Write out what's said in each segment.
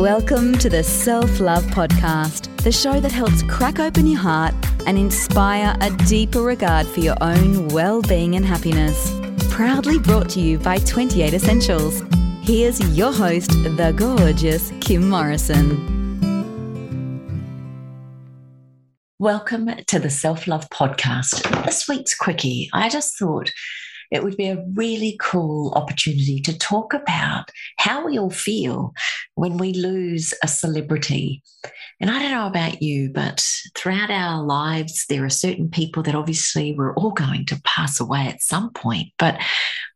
Welcome to the Self Love Podcast, the show that helps crack open your heart and inspire a deeper regard for your own well being and happiness. Proudly brought to you by 28 Essentials. Here's your host, the gorgeous Kim Morrison. Welcome to the Self Love Podcast. This week's quickie, I just thought it would be a really cool opportunity to talk about how we all feel when we lose a celebrity. And I don't know about you, but throughout our lives, there are certain people that obviously we're all going to pass away at some point. But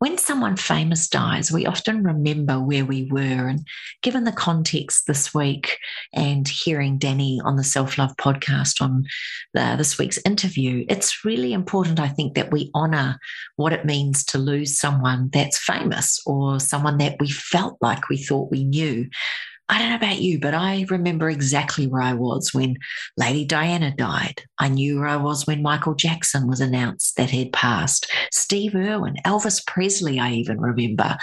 when someone famous dies, we often remember where we were. And given the context this week and hearing Danny on the Self Love podcast on the, this week's interview, it's really important, I think, that we honor what it means to lose someone that's famous or someone that we felt like we thought we knew. I don't know about you, but I remember exactly where I was when Lady Diana died. I knew where I was when Michael Jackson was announced that he'd passed. Steve Irwin, Elvis Presley, I even remember.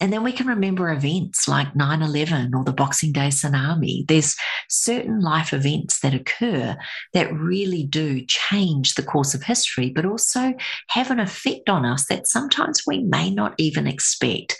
And then we can remember events like 9 11 or the Boxing Day tsunami. There's certain life events that occur that really do change the course of history, but also have an effect on us that sometimes we may not even expect.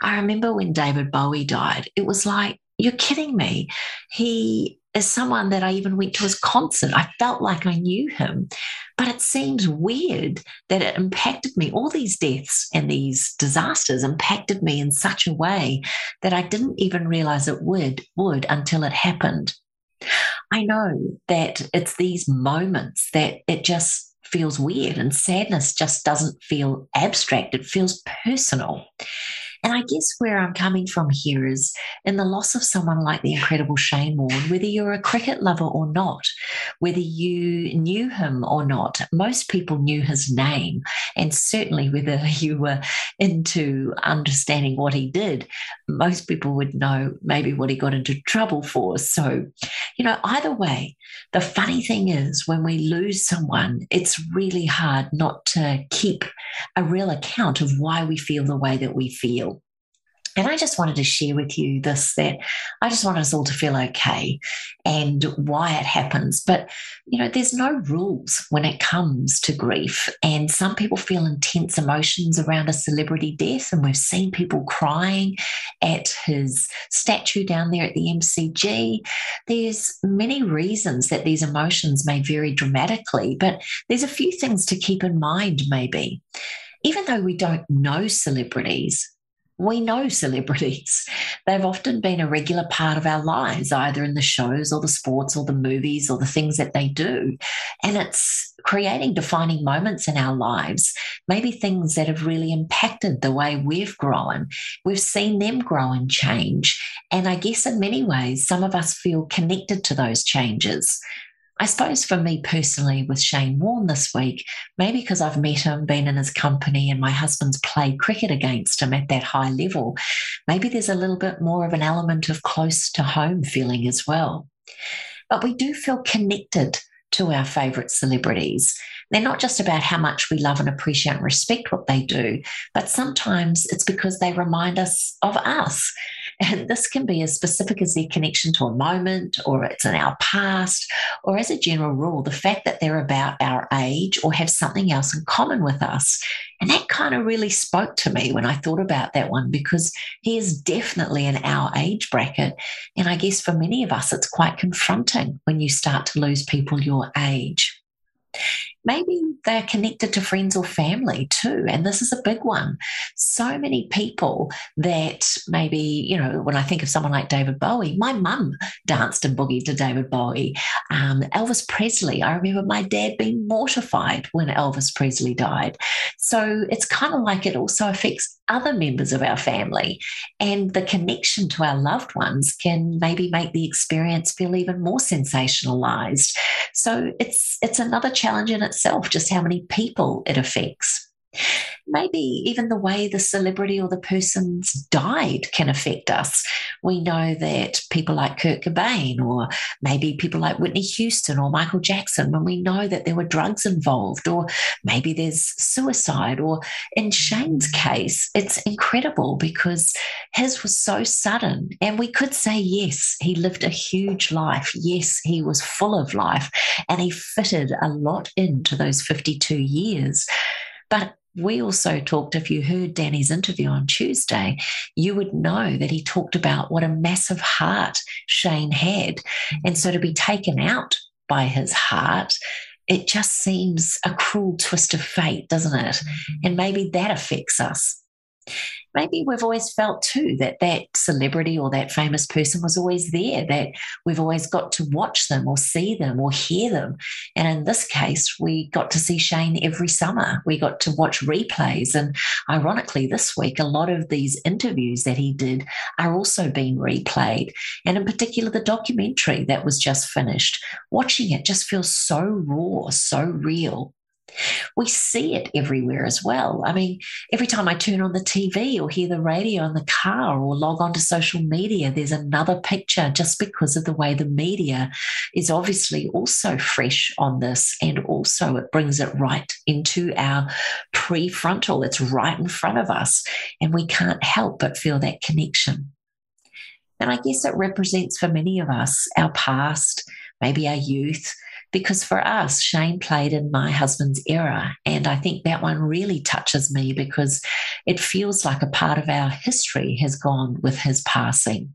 I remember when David Bowie died, it was like, you're kidding me. He is someone that I even went to his concert. I felt like I knew him. But it seems weird that it impacted me. All these deaths and these disasters impacted me in such a way that I didn't even realize it would, would until it happened. I know that it's these moments that it just feels weird and sadness just doesn't feel abstract. It feels personal. And I guess where I'm coming from here is in the loss of someone like the incredible Shane Warne, whether you're a cricket lover or not, whether you knew him or not, most people knew his name. And certainly whether you were into understanding what he did, most people would know maybe what he got into trouble for. So, you know, either way, the funny thing is when we lose someone, it's really hard not to keep a real account of why we feel the way that we feel. And I just wanted to share with you this that I just want us all to feel okay and why it happens. But, you know, there's no rules when it comes to grief. And some people feel intense emotions around a celebrity death. And we've seen people crying at his statue down there at the MCG. There's many reasons that these emotions may vary dramatically, but there's a few things to keep in mind, maybe. Even though we don't know celebrities, we know celebrities. They've often been a regular part of our lives, either in the shows or the sports or the movies or the things that they do. And it's creating defining moments in our lives, maybe things that have really impacted the way we've grown. We've seen them grow and change. And I guess in many ways, some of us feel connected to those changes. I suppose for me personally, with Shane Warne this week, maybe because I've met him, been in his company, and my husband's played cricket against him at that high level, maybe there's a little bit more of an element of close to home feeling as well. But we do feel connected to our favourite celebrities. They're not just about how much we love and appreciate and respect what they do, but sometimes it's because they remind us of us. And this can be as specific as their connection to a moment, or it's in our past, or as a general rule, the fact that they're about our age or have something else in common with us. And that kind of really spoke to me when I thought about that one because he is definitely in our age bracket. And I guess for many of us, it's quite confronting when you start to lose people your age maybe they're connected to friends or family too. And this is a big one. So many people that maybe, you know, when I think of someone like David Bowie, my mum danced and boogied to David Bowie. Um, Elvis Presley, I remember my dad being mortified when Elvis Presley died. So it's kind of like it also affects other members of our family. And the connection to our loved ones can maybe make the experience feel even more sensationalized. So it's it's another challenge in itself, just how many people it affects. Maybe even the way the celebrity or the person's died can affect us. We know that people like Kurt Cobain, or maybe people like Whitney Houston or Michael Jackson, when we know that there were drugs involved, or maybe there's suicide, or in Shane's case, it's incredible because his was so sudden. And we could say, yes, he lived a huge life. Yes, he was full of life, and he fitted a lot into those 52 years. But we also talked, if you heard Danny's interview on Tuesday, you would know that he talked about what a massive heart Shane had. And so to be taken out by his heart, it just seems a cruel twist of fate, doesn't it? And maybe that affects us maybe we've always felt too that that celebrity or that famous person was always there, that we've always got to watch them or see them or hear them. And in this case, we got to see Shane every summer. We got to watch replays. And ironically, this week, a lot of these interviews that he did are also being replayed. And in particular, the documentary that was just finished, watching it just feels so raw, so real. We see it everywhere as well. I mean, every time I turn on the TV or hear the radio in the car or log on to social media, there's another picture just because of the way the media is obviously also fresh on this. And also, it brings it right into our prefrontal. It's right in front of us. And we can't help but feel that connection. And I guess it represents for many of us our past, maybe our youth because for us, Shane played in my husband's era. And I think that one really touches me because it feels like a part of our history has gone with his passing.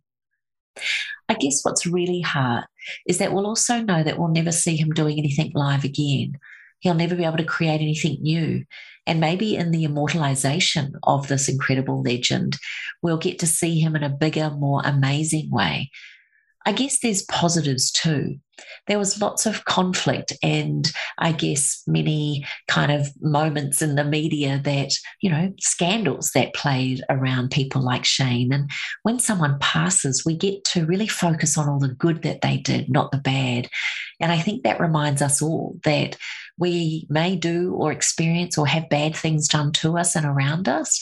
I guess what's really hard is that we'll also know that we'll never see him doing anything live again. He'll never be able to create anything new. And maybe in the immortalization of this incredible legend, we'll get to see him in a bigger, more amazing way I guess there's positives too. There was lots of conflict and I guess many kind of moments in the media that, you know, scandals that played around people like Shane. And when someone passes, we get to really focus on all the good that they did, not the bad. And I think that reminds us all that we may do or experience or have bad things done to us and around us.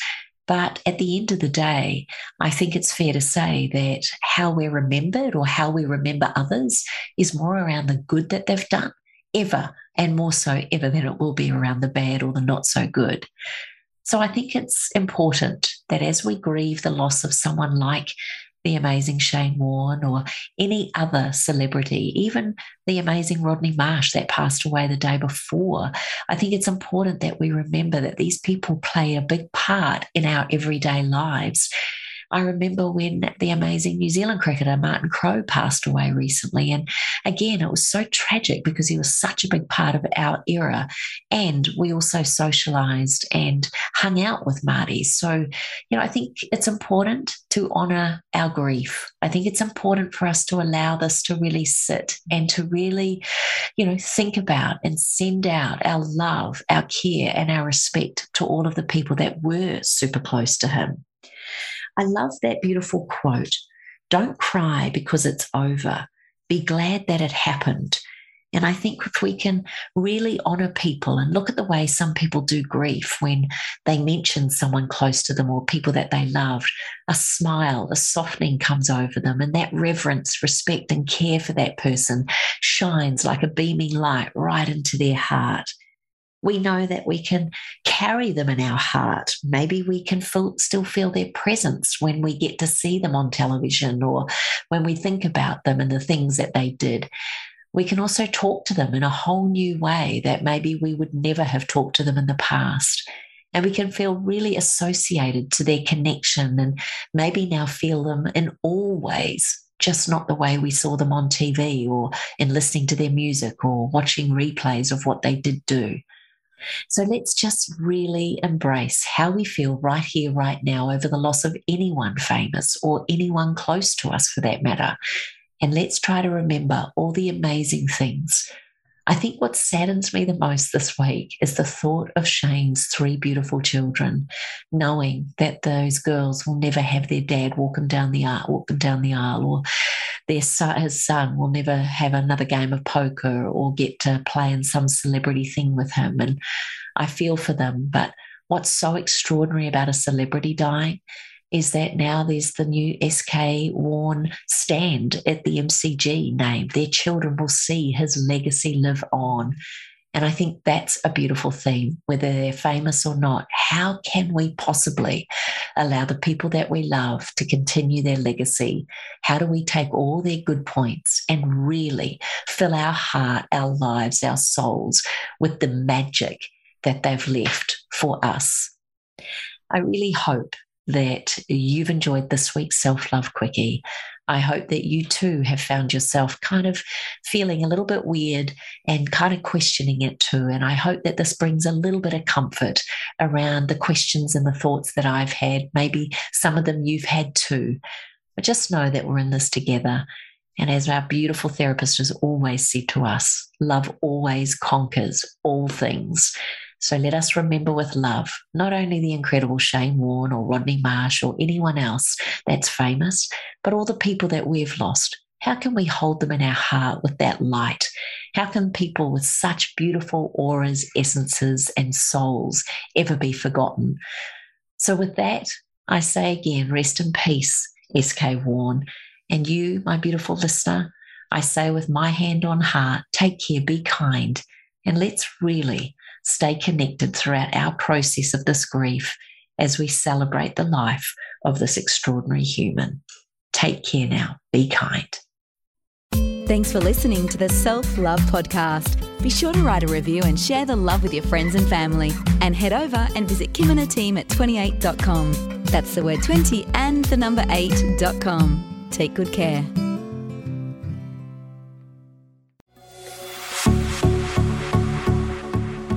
But at the end of the day, I think it's fair to say that how we're remembered or how we remember others is more around the good that they've done, ever, and more so ever than it will be around the bad or the not so good. So I think it's important that as we grieve the loss of someone like the amazing Shane Warne or any other celebrity, even the amazing Rodney Marsh that passed away the day before. I think it's important that we remember that these people play a big part in our everyday lives. I remember when the amazing New Zealand cricketer Martin Crowe passed away recently. And again, it was so tragic because he was such a big part of our era. And we also socialized and hung out with Marty. So, you know, I think it's important to honor our grief. I think it's important for us to allow this to really sit and to really, you know, think about and send out our love, our care, and our respect to all of the people that were super close to him. I love that beautiful quote Don't cry because it's over. Be glad that it happened. And I think if we can really honor people and look at the way some people do grief when they mention someone close to them or people that they loved, a smile, a softening comes over them, and that reverence, respect, and care for that person shines like a beaming light right into their heart we know that we can carry them in our heart. Maybe we can feel, still feel their presence when we get to see them on television or when we think about them and the things that they did. We can also talk to them in a whole new way that maybe we would never have talked to them in the past. And we can feel really associated to their connection and maybe now feel them in all ways just not the way we saw them on TV or in listening to their music or watching replays of what they did do. So let's just really embrace how we feel right here, right now, over the loss of anyone famous or anyone close to us for that matter. And let's try to remember all the amazing things I think what saddens me the most this week is the thought of Shane's three beautiful children, knowing that those girls will never have their dad walking down the aisle, walking down the aisle, or their his son will never have another game of poker or get to play in some celebrity thing with him. And I feel for them, but what's so extraordinary about a celebrity dying is that now there's the new SK Warne stand at the MCG named. Their children will see his legacy live on. And I think that's a beautiful theme, whether they're famous or not. How can we possibly allow the people that we love to continue their legacy? How do we take all their good points and really fill our heart, our lives, our souls with the magic that they've left for us? I really hope that you've enjoyed this week's Self Love Quickie. I hope that you too have found yourself kind of feeling a little bit weird and kind of questioning it too. And I hope that this brings a little bit of comfort around the questions and the thoughts that I've had. Maybe some of them you've had too. But just know that we're in this together. And as our beautiful therapist has always said to us, love always conquers all things. So let us remember with love not only the incredible Shane Warne or Rodney Marsh or anyone else that's famous, but all the people that we've lost. How can we hold them in our heart with that light? How can people with such beautiful auras, essences, and souls ever be forgotten? So, with that, I say again, rest in peace, SK Warne. And you, my beautiful listener, I say with my hand on heart, take care, be kind, and let's really stay connected throughout our process of this grief as we celebrate the life of this extraordinary human. Take care now. Be kind. Thanks for listening to the Self Love Podcast. Be sure to write a review and share the love with your friends and family. And head over and visit Kim and her team at twenty8.com. That's the word 20 and the number 8.com. Take good care.